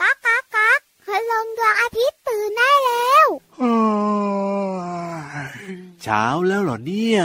ก๊ากก๊ากก๊ากคืลงดวงอาทิตย์ตื่นได้แล้วเช้าแล้วเหรอเนี่ย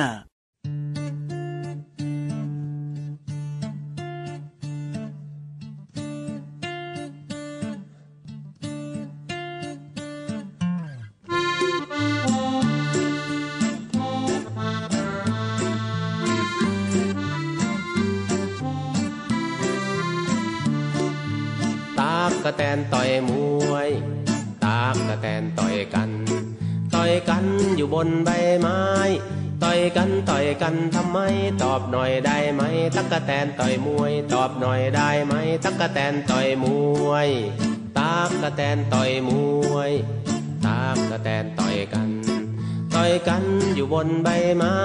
กันทำไม ตอบหน่อยได้ไหม ตักกะแตนต่อยมวย ตอบหน่อยได้ไหม ตักกะแตนต่อยมวยตากกะแตนต่อยมวยตากกะแตนต่อยกัน ต่อยกันอยู่บนใบไม้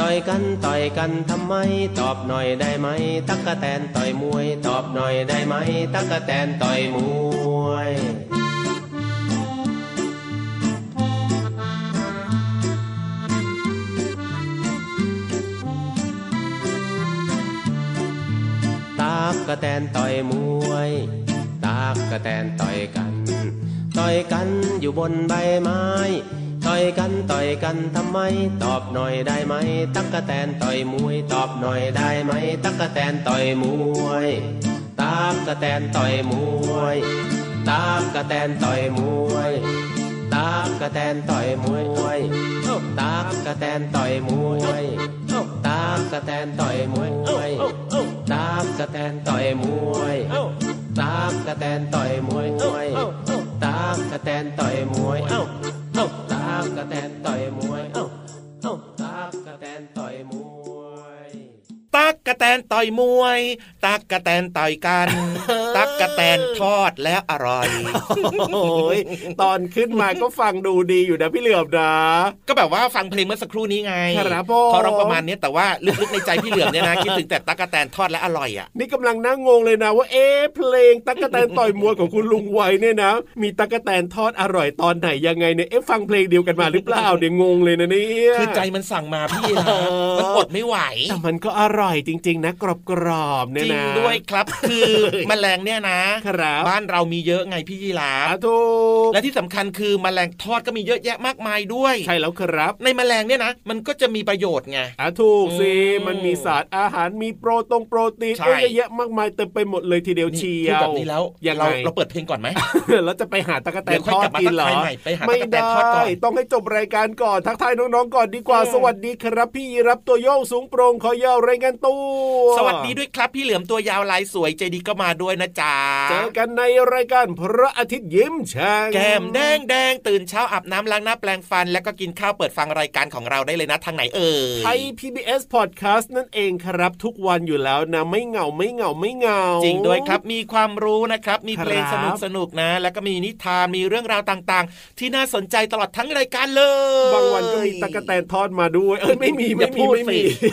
ต่อยกันต่อยกันทำไม ตอบหน่อยได้ไหม ตักกะแตนต่อยมวย ตอบหน่อยได้ไหม ตักกะแตนต่อยมวย ตากกะแตนต่อยมวย ตากกะแตนต่อยกัน ต่อยกันอยู่บนใบไม้ ต่อยกันต่อยกันทำไม ตอบหน่อยได้ไหม ตักกะแตนต่อยมวย ตอบหน่อยได้ไหม ตักกะแตนต่อยมวย ตากกะแตนต่อยมวย ตากกะแตนต่อยมวยตากกะแตนต่อยมวยตากกะแตนต่อยมวยตากกะแตนต่อยมวย ตากกะแตนต่อยมวยตากกะแตนต่อยมวยตากกะแตนต่อยมวยต ตนต่อยมวย ตักกะแตนต่อยกัน ตักกะแตนทอดแล้วอร่อยโอ้ยตอนขึ้นมาก็ฟังดูดีอยู่นะพี่เหลือบนะ ก็แบบว่าฟังเพลงเมื่อสักครู่นี้ไงครับผมเขาร้องประมาณนี้แต่ว่าลึกๆในใจพี่เหลือมเนี่ยนะคิดถึงแต่ตักกะแตนทอดและอร่อยอะนี่กำลังนั่งงงเลยนะว่าเอ๊ะเพลงตั๊กแตนต่อยมวยของคุณลุงไวเนี่ยนะ มีตั๊กแตนทอดอร่อยตอนไหนยังไงเนี่ยเอ๊ะฟังเพลงเดียวกันมาหรือเปล่าเดี๋ยวงงเลยนะเนี่ยคือใจมันสั่งมาพี่นะมันอดไม่ไหวแต่มันก็อร่อยจริง ๆ นะกรอบๆเนี่ยจริงนะด้วยครับคือแมลงเนี่ยนะครับบ้านเรามีเยอะไงพี่ยีราฟอะถูกและที่สำคัญคือแมลงทอดก็มีเยอะแยะมากมายด้วย ใช่แล้วครับ ในแมลงเนี่ยนะมันก็จะมีประโยชน์ไงอะถูกสิอืมมันมีสารอาหารมีโปรตงโปรตีนใช่เอ้ยเยอะแยะมากมายเต็มไปหมดเลยทีเดียวเชียพูดวแบบนี้แล้วยังไงเราเราเปิดเพลงก่อนไหมแล้วจะไปหาตะกแตเดี๋นยวค่อยทอดกลับมากินเหรอทักทายใหม่ไปหาไม่ตั๊กแตได้นทอดก่อนต้องให้จบรายการก่อนทักทายน้องๆก่อนดีกว่าอืมสวัสดีครับพี่รับตัวโยงสูงโปร่งคอยาวรายงานตัวสวัสดีด้วยครับพี่เหลือมตัวยาวลายสวยใจดีก็มาด้วยนะจ๊ะเจอกันในรายการพระอาทิตย์ยิ้มช่างแก้มแดงแดงตื่นเช้าอาบน้ำล้างหน้าแปลงฟัน แล้วก็กินข้าวเปิดฟังรายการของเราได้เลยนะทางไหนเอ่ยไทย PBS Podcast นั่นเองครับทุกวันอยู่แล้วนะไม่เหงาไม่เหงาไม่เหงา จริงด้วยครับมีความรู้นะครับ มีเพลงครัสบนุกสนุกนะ แล้วก็มีนิทานมีเรื่องราวต่างๆ ที่น่าสนใจตลอดทั้งรายการเลยบางวันก็มีตะกแตนทอดมาด้วย เอ้ยไม่มีอไม่ย่ามีพูดไม่มีสิ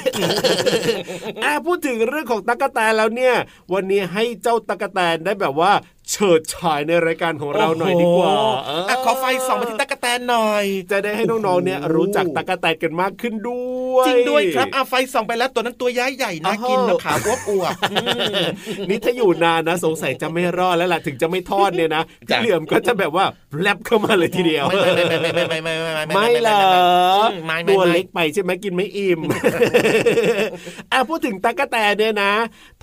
อะพูดถึงเรื่องของตะกแตนแล้วเนี่ย วันนี้ให้เจ้าตะกแตนได้แบบว่าเฉิดฉายในรายการของเราหน่อยดีกว่าโอ้โหเอออะขอไฟส่องไปที่ตั๊กแตนหน่อย จะได้ให้น้องๆเนี่ยรู้จักตะกแตนกันมากขึ้นด้วย จริงด้วยครับอะไฟส่องไปแล้วตัวนั้นตัวย้ายใหญ่น่ากินอ้าวนะขาวอวบอวบๆอืมนี่ถ้าอยู่นานนะ สงสัยจะไม่รอดแล้วล่ะถึงจะไม่ทอดเนี่ยนะพี่จ้ะเหลี่ยมก็จะแบบว่าแลบเข้ามาเลยทีเดียว ไม่ไม่ไม่ไม่ไม่ไม่ไม่ไม่ไม่ไม่เหรอไม่ไม่ตัวไม่เล็กไปใช่ไหมกินไม่อิ่มอะพูดถึงตั๊กแตนเนี่ยนะ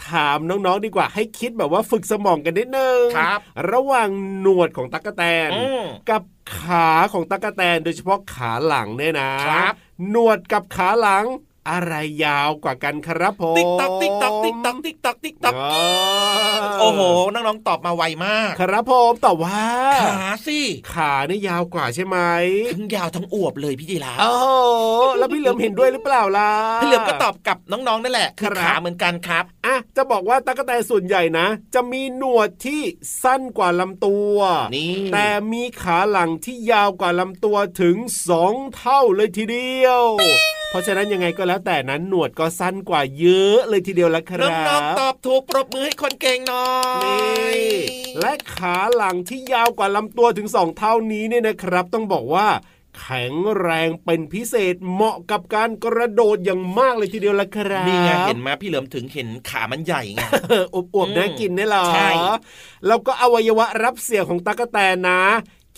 ถามน้องๆดีกว่าให้คิดแบบว่าฝึกสมองกันนิดนึงครับ ระหว่างหนวดของตั๊กแตนอืมกับ ขาของตะกแตนโดยเฉพาะขาหลังเนี่ยนะครับ หนวดกับขาหลัง อะไรยาวกว่ากันครับผมติ๊กตอกติ๊กตอกติ๊กตอกติ๊กตอกติ๊กตอกอ๋อโอ้โหน้องๆตอบมาไวมาก ครับผมแต่ว่าขาสิขาเนี่ยยาวกว่าใช่ไหมทั้งยาวทั้งอวบเลยพี่จีราฟโอ้โหแล้วพี่เหลือมเห็นด้วยหรือเปล่าล่ะพี่เหลือมก็ตอบกับน้องๆนั่นแหละคือครับขาเหมือนกันครับอะจะบอกว่าตะกแตนส่วนใหญ่นะ จะมีหนวดที่สั้นกว่าลำตัวนี่แต่มีขาหลังที่ยาวกว่าลำตัวถึงสองเท่าเลยทีเดียวเพ ราะฉะนั้นยังไงก็แล้วแต่นั้นหนวดก็สั้นกว่าเยอะเลยทีเดียวละคน้รัองๆตบอบถูกปรบมือให้คนเก่งหน่อยนี่และขาหลังที่ยาวกว่าลำตัวถึงสองเท่านี้เนี่ยนะครับ ต้องบอกว่าแข็งแรงเป็นพิเศษเหมาะกับการกระโดดอย่างมากเลยทีเดียวละครับนี่ไงเห็นไหมพี่เหลือมถึงเห็นขามันใหญ่ไงเอออวบๆน่ากินนี่หรอใช่แล้วก็อวัยวะรับเสียงของตั๊กแตนนะ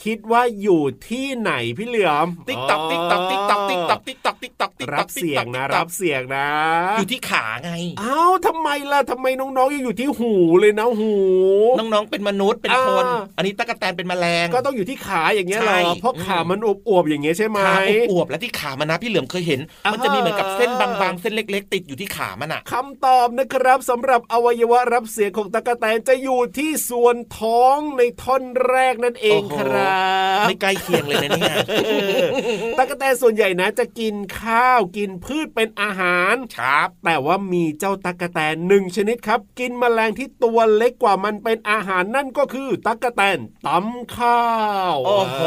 คิดว่าอยู่ที่ไหนพี่เหลือมติ๊กตอกติ๊กตอกติ๊กตอกติ๊กตอกติ๊กตอกติ๊กตอกติ๊กตอกรับเสียงนะรับเสียงนะ อยู่ที่ขาไงอ้าวทำไมล่ะทำไมน้องๆยังอยู่ที่หูเลยนะหู น้องๆเป็นมนุษย์เป็นคนอ่าอันนี้ตะกแตนเป็นแมลง ก็ต้องอยู่ที่ขาอย่างเงี้ยเหรใช่อเพราะขามันอวบๆอย่างเงี้ยใช่ไหมขาอวบๆและที่ขามันนะพี่เหลือมเคยเห็นอ่ามัมันจะมีเหมือนกับเส้นบางๆเส้นเล็ก ๆ ติดอยู่ที่ขามันอะคำตอบนะครับสำหรับอวัยวะรับเสียงของตะกแตนจะอยู่ที่ส่วนท้องในท่อนแรกนั่นเองโอ้โหครับไม่ใกล้เคียงเลยนะเนี่ยตะกแตนส่วนใหญ่นะจะกินข้าวกินพืชเป็นอาหารครับ แต่ว่ามีเจ้าตั๊กแตนหนึ่งชนิดครับ กินแมลงที่ตัวเล็กกว่ามันเป็นอาหารนั่นก็คือตั๊กแตนตำข้าว โอ้โห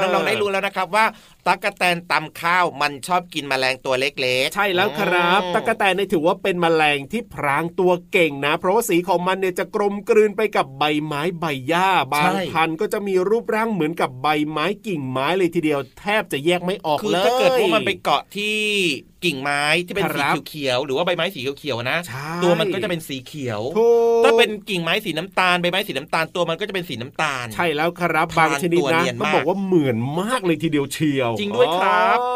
น้องๆได้รู้แล้วนะครับว่า ตะกแตนตำข้าวมันชอบกินแมลงตัวเล็กๆ ใช่แล้วครับอืมตั๊กแตนเนี่ยถือว่าเป็นแมลงที่พรางตัวเก่งนะ เพราะว่าสีของมันเนี่ยจะกลมกลืนไปกับใบไม้ใบหญ้า บางพันธุ์ก็จะมีรูปร่างเหมือนกับใบไม้กิ่งไม้เลยทีเดียว แทบจะแยกไม่ออกคือเลยถ้าเกิดว่ามันไปเกาะที่ กิ่งไม้ที่เป็นคสีรับเขียวๆหรือว่าใบไม้สีเขียวๆนะใช่ตัวมันก็จะเป็นสีเขียวถูกถ้าเป็นกิ่งไม้สีน้ำตาลใบไม้สีน้ำตาลตัวมันก็จะเป็นสีน้ำตาล ใช่แล้วครับพรางบางชนิดตัวนะเนียนต้องมากบอกว่าเหมือนมากเลยทีเดียวเชียว จริงด้วยครับอ๋ออม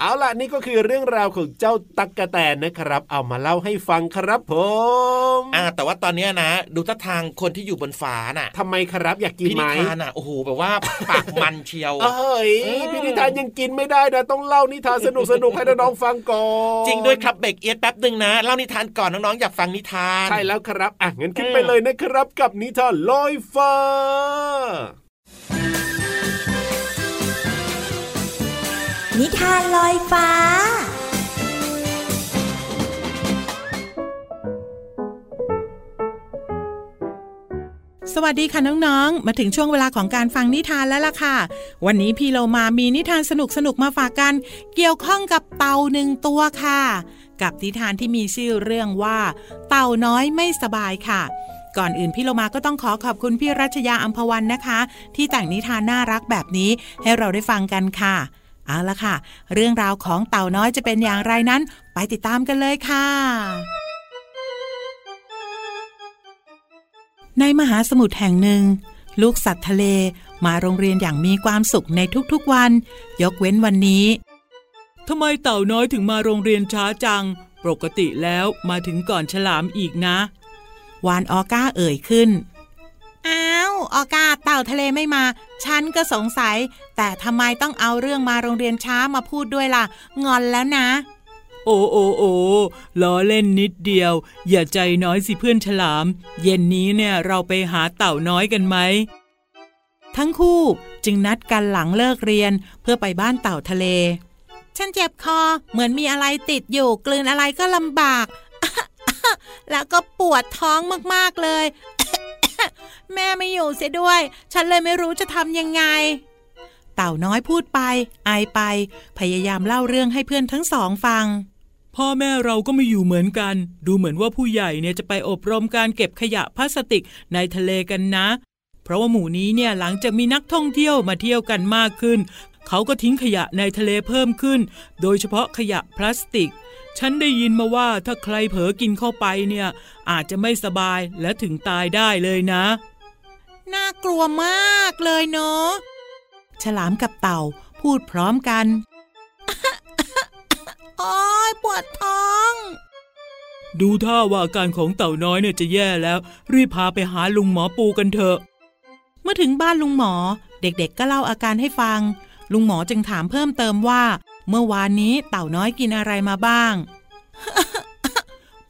เอาล่ะนี่ก็คือเรื่องราวของเจ้าตั๊กแตนนะครับ เอามาเล่าให้ฟังครับผมอ่าแต่ว่าตอนเนี้ยนะ ดูท่าทางคนที่อยู่บนฟ้าน่ะทำไมครับอยากกินพี่ไหมนิทานอะโอ้โหแบบว่าปากมันเชียวเอ้ยอืมพี่นิทานยังกินไม่ได้นะต้องเล่านิทานสนุกสนุกๆให้น้องๆฟังก่อนจริงด้วยครับเบรกเอียดแป๊บหนึ่งนะเล่านิทานก่อนน้องๆอยากฟังนิทานใช่แล้วครับอะงั้นขึ้นอืมไปเลยนะครับกับนิทานลอยฟ้า นิทานลอยฟ้า สวัสดีค่ะน้องๆ มาถึงช่วงเวลาของการฟังนิทานแล้วล่ะค่ะ วันนี้พี่เรามามีนิทานสนุกๆ มาฝากกัน เกี่ยวข้องกับเต่าหนึ่งตัวค่ะ กับนิทานที่มีชื่อเรื่องว่า เต่าน้อยไม่สบายค่ะก่อนอื่นพี่เรามาก็ต้องขอขอบคุณพี่รัชยาอัมพวันนะคะ ที่แต่งนิทานน่ารักแบบนี้ให้เราได้ฟังกันค่ะ เอาละค่ะ เรื่องราวของเต่าน้อยจะเป็นอย่างไรนั้น ไปติดตามกันเลยค่ะ ในมหาสมุทรแห่งหนึ่ง ลูกสัตว์ทะเลมาโรงเรียนอย่างมีความสุขในทุกๆวัน ยกเว้นวันนี้ทำไมเต่าน้อยถึงมาโรงเรียนช้าจัง ปกติแล้วมาถึงก่อนฉลามอีกนะ วานออก้าเอ่ยขึ้น อ้าวออก้าเต่าทะเลไม่มา ฉันก็สงสัย แต่ทำไมต้องเอาเรื่องมาโรงเรียนช้ามาพูดด้วยล่ะ งอนแล้วนะ โอ้โอ้โอ้ล้อเล่นนิดเดียว อย่าใจน้อยสิเพื่อนฉลาม เย็นนี้เนี่ยเราไปหาเต่าน้อยกันไหม ทั้งคู่จึงนัดกันหลังเลิกเรียนเพื่อไปบ้านเต่าทะเล ฉันเจ็บคอเหมือนมีอะไรติดอยู่ กลืนอะไรก็ลำบาก แล้วก็ปวดท้องมากๆเลย แม่ไม่อยู่เสียด้วย ฉันเลยไม่รู้จะทำยังไง เต่าน้อยพูดไป อายไป พยายามเล่าเรื่องให้เพื่อนทั้งสองฟัง พ่อแม่เราก็ไม่อยู่เหมือนกัน ดูเหมือนว่าผู้ใหญ่เนี่ยจะไปอบรมการเก็บขยะพลาสติกในทะเลกันนะ เพราะว่าหมู่นี้เนี่ยหลังจากมีนักท่องเที่ยวมาเที่ยวกันมากขึ้น เขาก็ทิ้งขยะในทะเลเพิ่มขึ้น โดยเฉพาะขยะพลาสติก ฉันได้ยินมาว่าถ้าใครเผลอกินเข้าไปเนี่ย อาจจะไม่สบายและถึงตายได้เลยนะ น่ากลัวมากเลยเนาะฉลามกับเต่าพูดพร้อมกันโอ้ยปวดท้อง ดูท่าว่าอาการของเต่าน้อยเนี่ยจะแย่แล้ว รีบพาไปหาลุงหมอปูกันเถอะ เมื่อถึงบ้านลุงหมอ เด็กๆก็เล่าอาการให้ฟัง ลุงหมอจึงถามเพิ่มเติมว่า เมื่อวานนี้เต่าน้อยกินอะไรมาบ้าง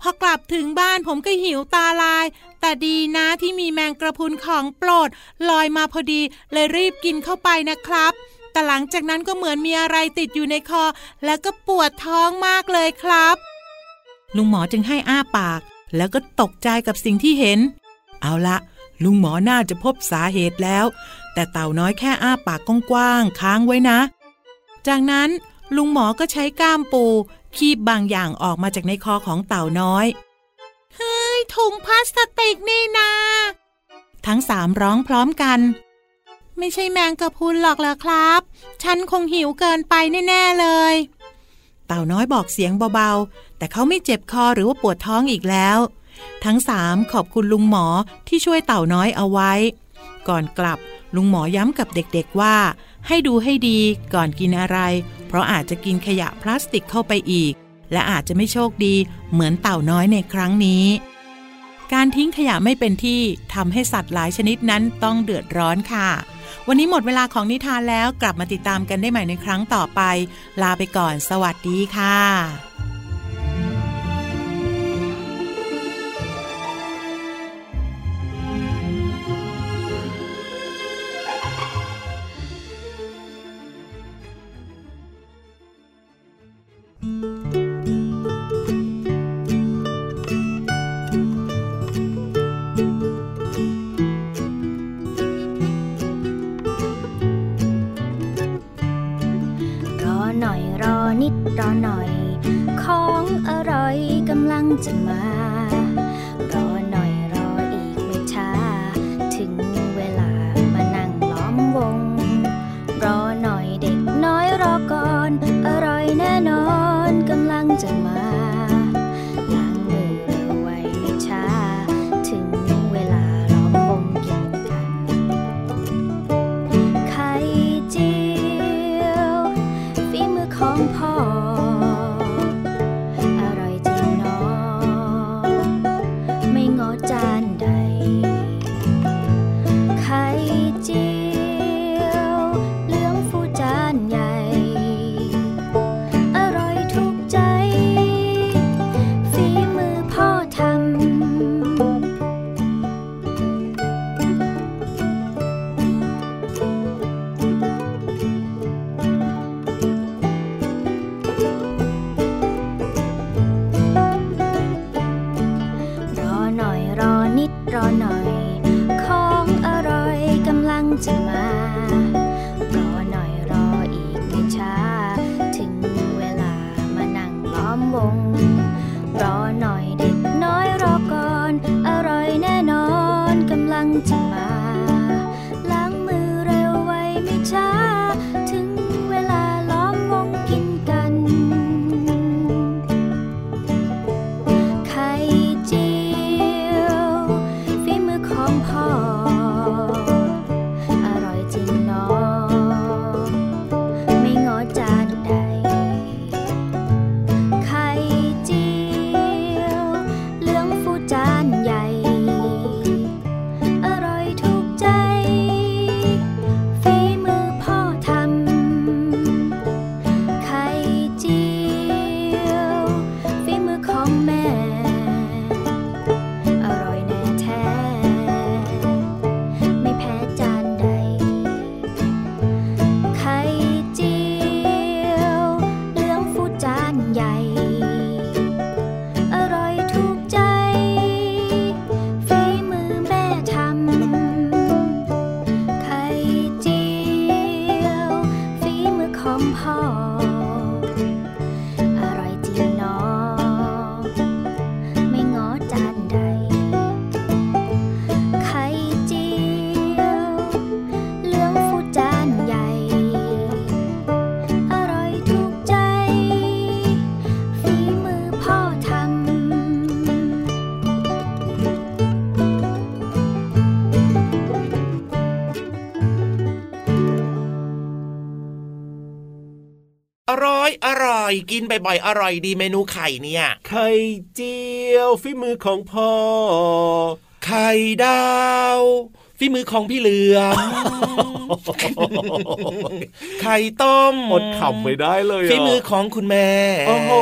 พอกลับถึงบ้านผมก็หิวตาลาย แต่ดีนะที่มีแมงกระพุนของโปรด ลอยมาพอดีเลยรีบกินเข้าไปนะครับ แต่หลังจากนั้นก็เหมือนมีอะไรติดอยู่ในคอ แล้วก็ปวดท้องมากเลยครับ ลุงหมอจึงให้อ้าปาก แล้วก็ตกใจกับสิ่งที่เห็น เอาละลุงหมอน่าจะพบสาเหตุแล้ว แต่เต่าน้อยแค่อ้าปากกว้างๆค้างไว้นะ จากนั้น ลุงหมอก็ใช้ก้ามปู คีบบางอย่างออกมาจากในคอของเต่าน้อย เฮ้ย ถุงพลาสติกนี่นา ทั้งสามร้องพร้อมกัน ไม่ใช่แมงกะพรุนหรอกล่ะครับ ฉันคงหิวเกินไปแน่ ๆ เลย เต่าน้อยบอกเสียงเบา ๆ แต่เขาไม่เจ็บคอหรือว่าปวดท้องอีกแล้ว ทั้งสามขอบคุณลุงหมอที่ช่วยเต่าน้อยเอาไว้ ก่อนกลับลุงหมอย้ำกับเด็กๆว่า ให้ดูให้ดีก่อนกินอะไร เพราะอาจจะกินขยะพลาสติกเข้าไปอีก และอาจจะไม่โชคดีเหมือนเต่าน้อยในครั้งนี้ การทิ้งขยะไม่เป็นที่ทำให้สัตว์หลายชนิดนั้นต้องเดือดร้อนค่ะ วันนี้หมดเวลาของนิทานแล้วกลับมาติดตามกันได้ใหม่ในครั้งต่อไป ลาไปก่อน สวัสดีค่ะ ร กินบ่อยๆอร่อยดีเมนูไข่เนี่ย ไข่เจียวฝีมือของพ่อ ไข่ดาวฝีมือของพี่เหลือมไข่ต้มอดขำไม่ได้เลยะฝีมือของคุณแม่ โอ้โห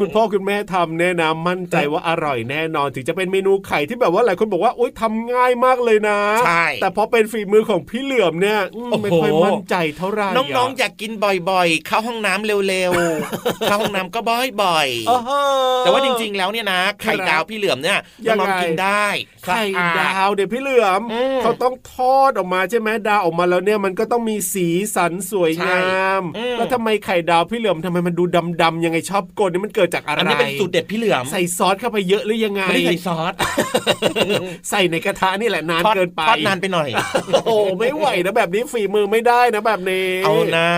คุณพ่อคุณแม่ทำแน่นะมั่นใจว่าอร่อยแน่นอน ถึงจะเป็นเมนูไข่ที่แบบว่าหลายคนบอกว่าโอ๊ยทำง่ายมากเลยนะใช่แต่พอเป็นฝีมือของพี่เหลือมเนี่ยอืมโอ้โหไม่ค่อยมั่นใจเท่าไหร่ะน้องๆอยากกินบ่อยๆ เข้าห้องน้ำเร็วๆเข้าห้องน้ำก็บ่อยโอ้โหๆแต่ว่าจริงๆแล้วเนี่ยนะไข่ดาวพี่เหลือมเนี่ยยังไงน้องๆกินได้ไข่สะอาดาวเดี๋ยวพี่เหลือมอืมเขาต้องทอดออกมาใช่ไหมดาวออกมาแล้วเนี่ยมันก็ต้องมีสีสันสวยงามใช่อืมแล้วทำไมไข่ดาวพี่เหลือมทำไมมันดูดำๆยังไงชอบกลนนี่มันเกิดจากอะไรอันนี้เป็นสูตรเด็ดพี่เหลือมใส่ซอสเข้าไปเยอะหรือยังไงไม่ได้ใส่ซอสใส่ในกระทะนี่แหละนานทอดเกินไปทอดนานไปหน่อย โอ้โหไม่ไหวนะแบบนี้ฝีมือไม่ได้นะแบบนี้ เอานะ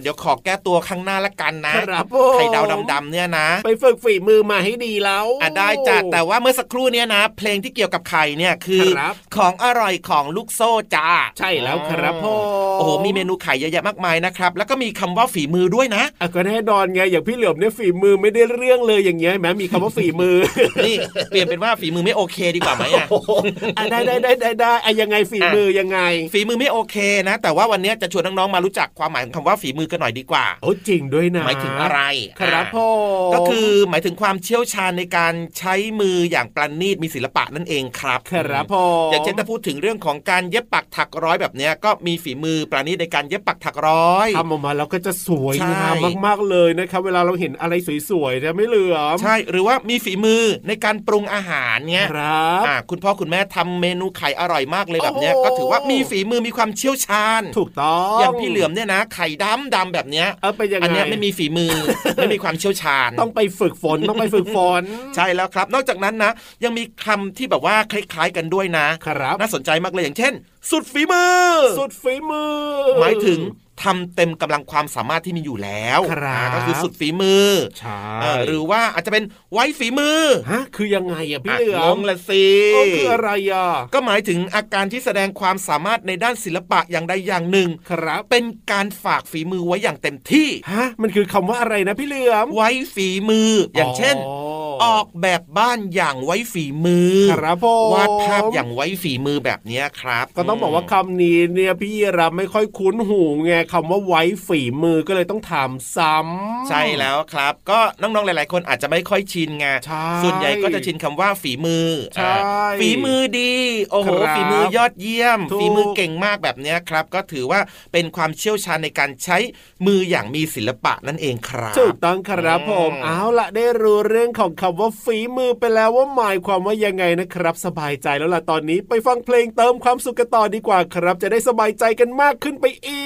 เดี๋ยวขอแก้ตัวข้างหน้าละกันนะครับผมไข่ดาวดำๆเนี่ยนะ ไปฝึกฝีมือมาให้ดีแล้วอะได้จัดแต่ว่าเมื่อสักครู่เนี้ยนะ เพลงที่เกี่ยวกับไข่เนี่ยคือครับของอร่อยของลูกโซ่จ้าใช่แล้วครับพ่อโอ้โหมีเมนูไข่เยอะแยะมากมายนะครับ แล้วก็มีคำว่าฝีมือด้วยนะอะก็แน่นอนไงอย่างพี่เหลือมเนี่ยฝีมือไม่ได้เรื่องเลยอย่างเงี้ยเห็นไหมมีคำว่าฝีมือ นี่เปลี่ยนเป็นว่าฝีมือไม่โอเคดีกว่าไหมอะอะได้ได้ได้ได้ได้อะยังไงฝีมือยังไง ฝีมือไม่โอเคนะ แต่ว่าวันนี้จะชวนน้องๆมารู้จักความหมายของคำว่าฝีมือกันหน่อยดีกว่าโอ้จริงด้วยนะหมายถึงอะไรครับอ่าพ่อก็คือหมายถึงความเชี่ยวชาญในการใช้มืออย่างประณีตมีศิลปะนั่นเองครับครับพ่อออย่างเช่นถ้าพูดถึงเรื่องของการเย็บปักถักร้อยแบบเนี้ยก็มีฝีมือประณีตในการเย็บปักถักร้อยทำออกมาแล้วก็จะสวยใช่งามมากๆเลยนะครับเวลาเราเห็นอะไรสวยๆจะไม่เหลือมใช่หรือว่ามีฝีมือในการปรุงอาหารเนี้ยครับอ่าคุณพ่อคุณแม่ทำเมนูไข่อร่อยมากเลยแบบเนี้ยโอ้โหก็ถือว่ามีฝีมือมีความเชี่ยวชาญ ถูกต้องอย่างพี่เหลือมเนี่ยนะ ไข่ดำดำแบบเนี้ยเออเป็นยังไงอันเนี้ยไม่มีฝีมือไม่มีความเชี่ยวชาญ ต้องไปฝึกฝนต้องไปฝึกฝนใช่แล้วครับ นอกจากนั้นนะ ยังมีคำที่แบบว่าคล้ายๆกันด้วยนะครับน่าสนใจมากเลยอย่างเช่น สุดฝีมือ สุดฝีมือ หมายถึง ทำเต็มกำลังความสามารถที่มีอยู่แล้วครับอ่าก็คือสุดฝีมือใช่เออหรือว่าอาจจะเป็นไว้ฝีมือฮะคือยังไงอะพี่อะเหลืองงละสิโอ้คืออะไรอะก็หมายถึงอาการที่แสดงความสามารถในด้านศิลปะอย่างใดอย่างหนึ่งครับเป็นการฝากฝีมือไว้อย่างเต็มที่ฮะมันคือคำว่าอะไรนะพี่เหลือมไว้ฝีมืออย่างเช่น ออกแบบบ้านอย่างไว้ฝีมือครับผมวาดภาพอย่างไว้ฝีมือแบบเนี้ยครับ ก็ต้องบอกว่าคำนี้เนี่ยพี่รับไม่ค่อยคุ้นหูไงคำว่าไว้ฝีมือก็เลยต้องถามซ้ำใช่แล้วครับ ก็น้องๆหลาย ๆ คนอาจจะไม่ค่อยชินไงใช่ส่วนใหญ่ก็จะชินคำว่าฝีมือใช่อ่าฝีมือดี โอ้โหครับฝีมือยอดเยี่ยมถูกฝีมือเก่งมากแบบเนี้ยครับ ก็ถือว่าเป็นความเชี่ยวชาญในการใช้มืออย่างมีศิลปะนั่นเองครับถูกต้องครับผมอืมเอาละได้รู้เรื่องของคำว่าฝีมือไปแล้วว่าหมายความว่ายังไงนะครับ สบายใจแล้วล่ะตอนนี้ไปฟังเพลงเติมความสุขกันต่อดีกว่าครับ จะได้สบายใจกันมากขึ้นไปอี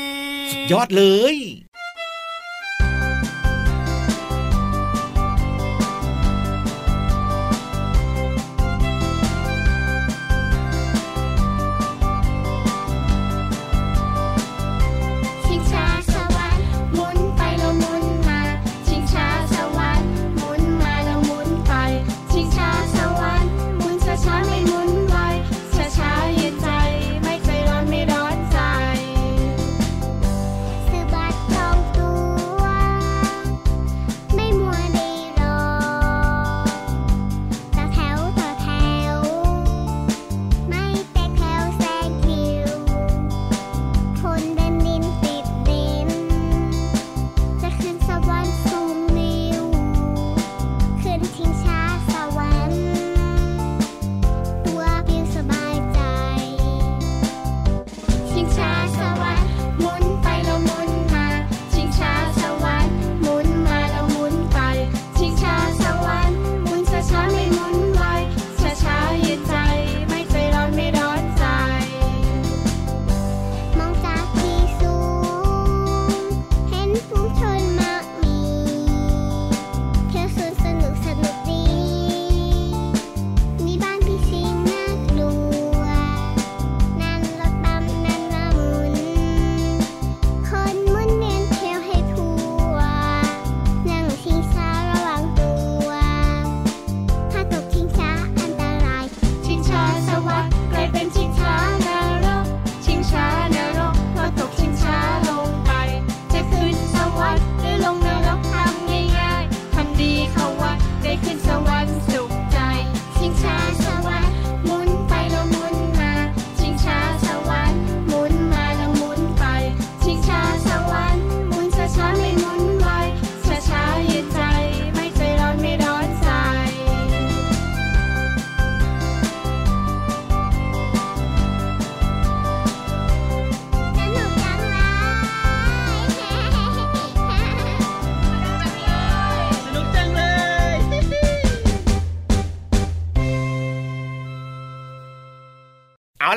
กยอดเลย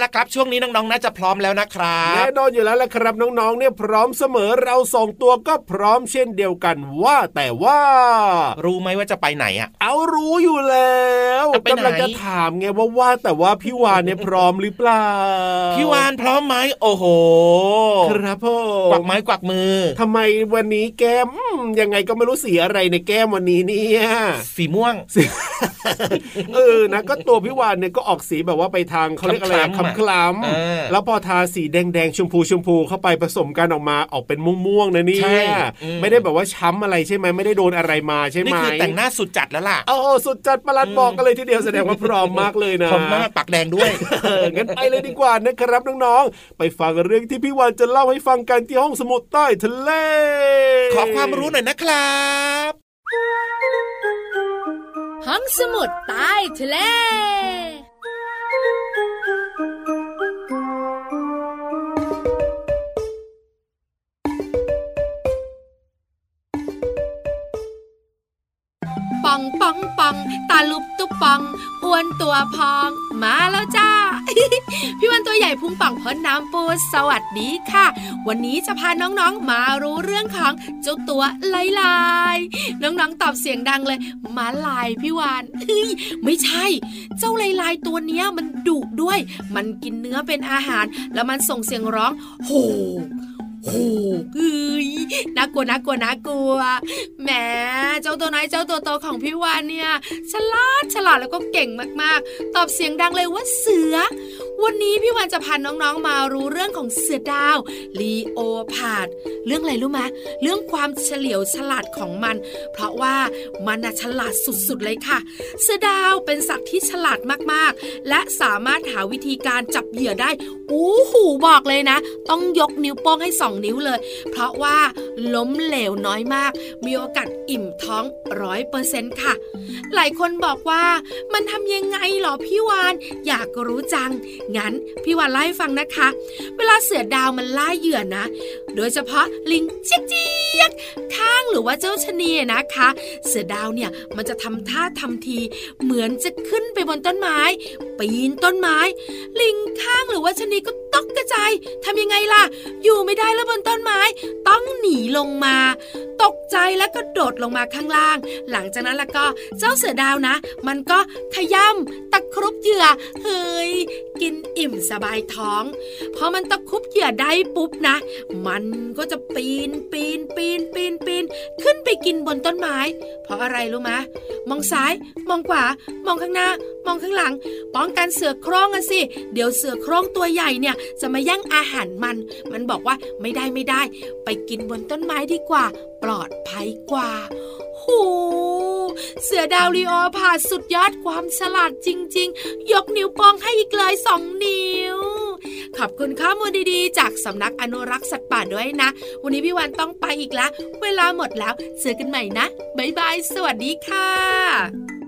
ละครับ ช่วงนี้น้องๆน่าจะพร้อมแล้วนะครับแน่นอนอยู่แล้วละครับน้องๆเนี่ยพร้อมเสมอเราสองตัวก็พร้อมเช่นเดียวกันว่าแต่ว่า รู้ไหมว่าจะไปไหนอะ เอารู้อยู่แล้วกำลังจะถามไงว่าว่าแต่ว่าพี่วานเนี่ยพร้อมหรือเปล่าพี่วานพร้อมไหมโอ้โห ครับพ่อกวักไม้กวักมือทำไมวันนี้แก้มยังไงก็ไม่รู้สีอะไรในแก้มวันนี้เนี่ยสีม่วงเออนะก็ตัวพี่วานเนี่ยก็ออกสีแบบว่าไปทางเขาเรียกอะไรคำคล้ำแล้วพอทาสีแดงแดงชมพูชมพูเข้าไปผสมกันออกมาออกเป็นม่วงๆนะนี่ไม่ได้แบบว่าช้ำอะไรใช่ไหมไม่ได้โดนอะไรมาใช่ไหมนี่คือแต่งหน้าสุดจัดแล้วล่ะโอ้สุดจัดประหลัดบอกกันเลยทีเดียวแสดงว่าพร้อมมากเลยนะผมมากปักแดงด้วยงั้นไปเลยดีกว่านะครับน้องๆไปฟังเรื่องที่พี่วานจะเล่าให้ฟังกันที่ห้องสมุดใต้ทะเลขอความรู้หน่อยนะครับห้องสมุดใต้ทะเล ปังอ้วนตัวพอง มาแล้วจ้า พี่วันตัวใหญ่พุงปังพ้นน้ำปูสวัสดีค่ะ วันนี้จะพาน้องๆมารู้เรื่องของเจ้าตัวลายลาย น้องๆตอบเสียงดังเลยมาลายพี่วานไม่ใช่ เจ้าลายลายตัวเนี้ยมันดุด้วย มันกินเนื้อเป็นอาหาร แล้วมันส่งเสียงร้อง โห โอ้เฮ้ยน่ากลัวน่ากลัวน่ากลัวแหมเจ้าตัวน้อยเจ้าตัวโตของพี่วานเนี่ยฉลาดฉลาดแล้วก็เก่งมากๆ ตอบเสียงดังเลยว่าเสือวันนี้พี่วานจะพาน้องๆมารู้เรื่องของเสือดาวลีโอพาดเรื่องอะไรรู้ไหมเรื่องความเฉลียวฉลาดของมัน เพราะว่ามันน่ะฉลาดสุดๆเลยค่ะ เสือดาวเป็นสัตว์ที่ฉลาดมากๆ และสามารถหาวิธีการจับเหยื่อได้อู้หูบอกเลยนะ ต้องยกนิ้วโป้งให้สองนิ้วเลย เพราะว่าล้มเหลวน้อยมาก มีโอกาสอิ่มท้องร้อยเปอร์เซ็นต์ค่ะ หลายคนบอกว่ามันทำยังไงหรอพี่วาน อยากรู้จังงั้นพี่วานไล่ฟังนะคะ เวลาเสือดาวมันล่าเหยื่อนะ โดยเฉพาะลิงเจี๊ยกข้างหรือว่าเจ้าชนีนะคะ เสือดาวเนี่ยมันจะทำท่าทำที เหมือนจะขึ้นไปบนต้นไม้ ปีนต้นไม้ ลิงข้างหรือว่าชนีก็ ตกกระจายทำยังไงล่ะ อยู่ไม่ได้แล้วบนต้นไม้ ต้องหนีลงมา ตกใจแล้วก็โดดลงมาข้างล่าง หลังจากนั้นแล้วก็เจ้าเสือดาวนะ มันก็ขย่ำตะครุบเหยื่อ เฮ้ย กินอิ่มสบายท้อง พอมันตะครุบเหยื่อได้ปุ๊บนะ มันก็จะปีนปีนปีนปีนปีนขึ้นไปกินบนต้นไม้ เพราะอะไรรู้ไหมมองซ้าย มองขวา มองข้างหน้า มองข้างหลัง ป้องกันเสือโคร่งกันสิ เดี๋ยวเสือโคร่งตัวใหญ่เนี่ยจะมาย่งอาหารมัน มันบอกว่าไม่ได้ไม่ได้ ไปกินบนต้นไม้ดีกว่า ปลอดภัยกว่าหูเสือดาวลีโอผ่าสุดยอดความฉลาดจริง ๆ ยกนิ้วป้งให้อีกเลยสองนิ้ว ขอบคุณข้อมูลดีๆ จากสำนักอนุรักษ์สัตว์ป่าด้วยนะ วันนี้พี่วันต้องไปอีกแล้ว เวลาหมดแล้ว เจอกันใหม่นะ บ๊ายบาย สวัสดีค่ะ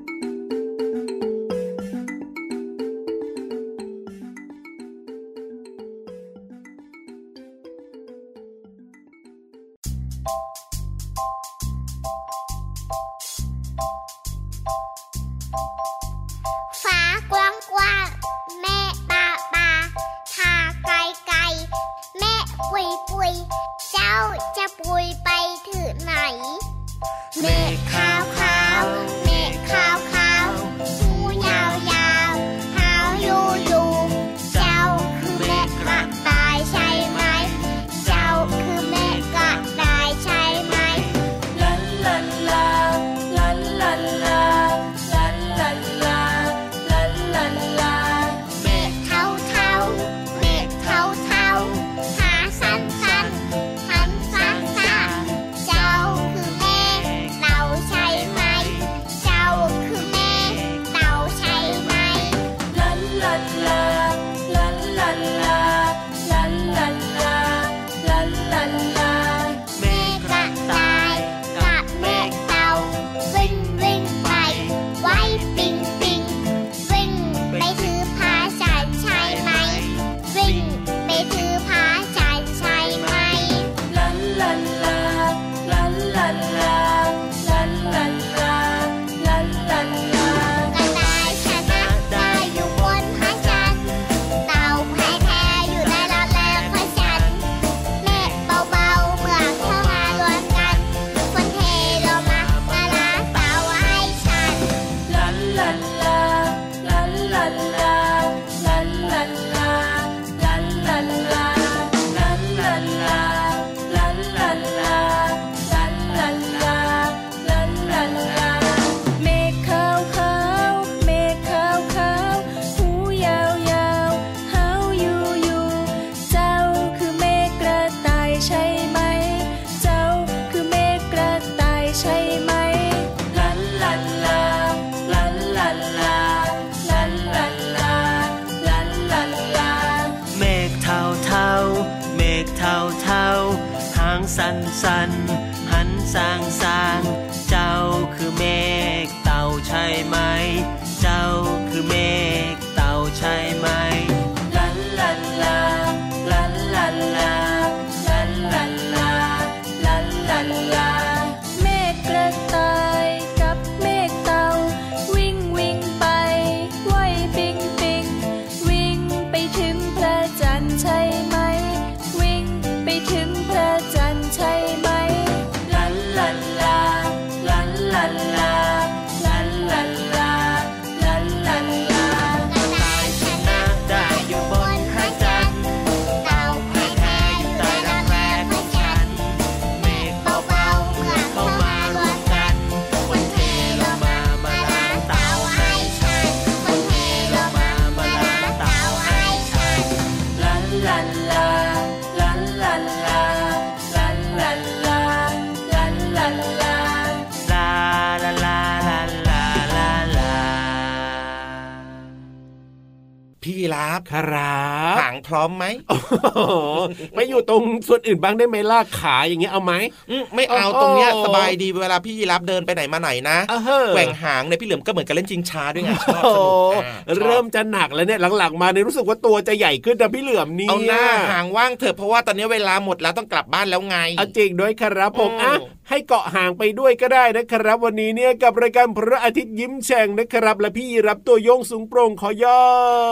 ไปอยู่ตรงส่วนอื่นบ้างได้ไหมล่ะขาอย่างเงี้ยเอาไหมอืมไม่เอาโอ้โหตรงเนี้ยสบายดีเวลาพี่รับเดินไปไหนมาไหนนะเออเฮ้อแกว่งหางเนี่ยพี่เหลือมก็เหมือนกับเล่นชิงช้าด้วยไงชอบโอ้สโหนุกอ่าชอบเริ่มจะหนักแล้วเนี่ยหลังๆมาเนี่ยรู้สึกว่าตัวจะใหญ่ขึ้นนะพี่เหลือมนี่เอาหน้าหางว่างเถอะเพราะว่าตอนนี้เวลาหมดแล้วต้องกลับบ้านแล้วไงเอาจริงด้วยครับผมอืมอะให้เกาะห่างไปด้วยก็ได้นะครับ วันนี้เนี่ยกับรายการพระอาทิตย์ยิ้มแฉ่งนะครับ และพี่รับตัวโยงสูงโปร่งขอย่อ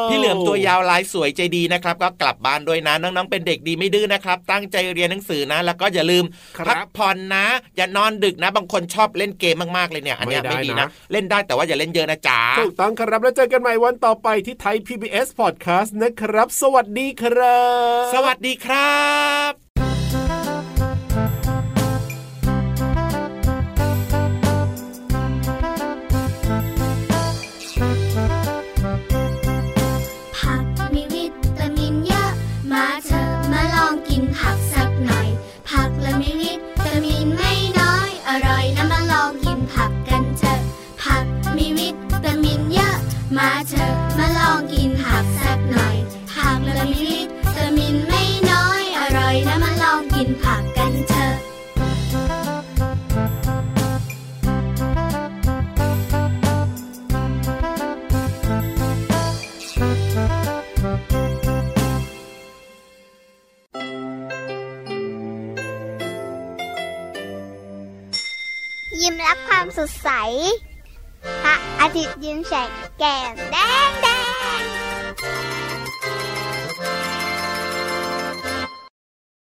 พี่เหลือมตัวยาวลายสวยใจดีนะครับ ก็กลับบ้านด้วยนะน้องๆเป็นเด็กดีไม่ดื้อนะครับ ตั้งใจเรียนหนังสือนะ แล้วก็อย่าลืมครัพับกผ่อนนะ อย่านอนดึกนะ บางคนชอบเล่นเกมมากๆเลยเนี่ย อันเนี้ยไม่ไม่ได้ดีนะนะ เล่นได้แต่ว่าอย่าเล่นเยอะนะจ๊ะถูกต้องครับแล้วเจอกันใหม่วันต่อไปที่ไทย PBS Podcast นะครับ สวัสดีครับ สวัสดีครับ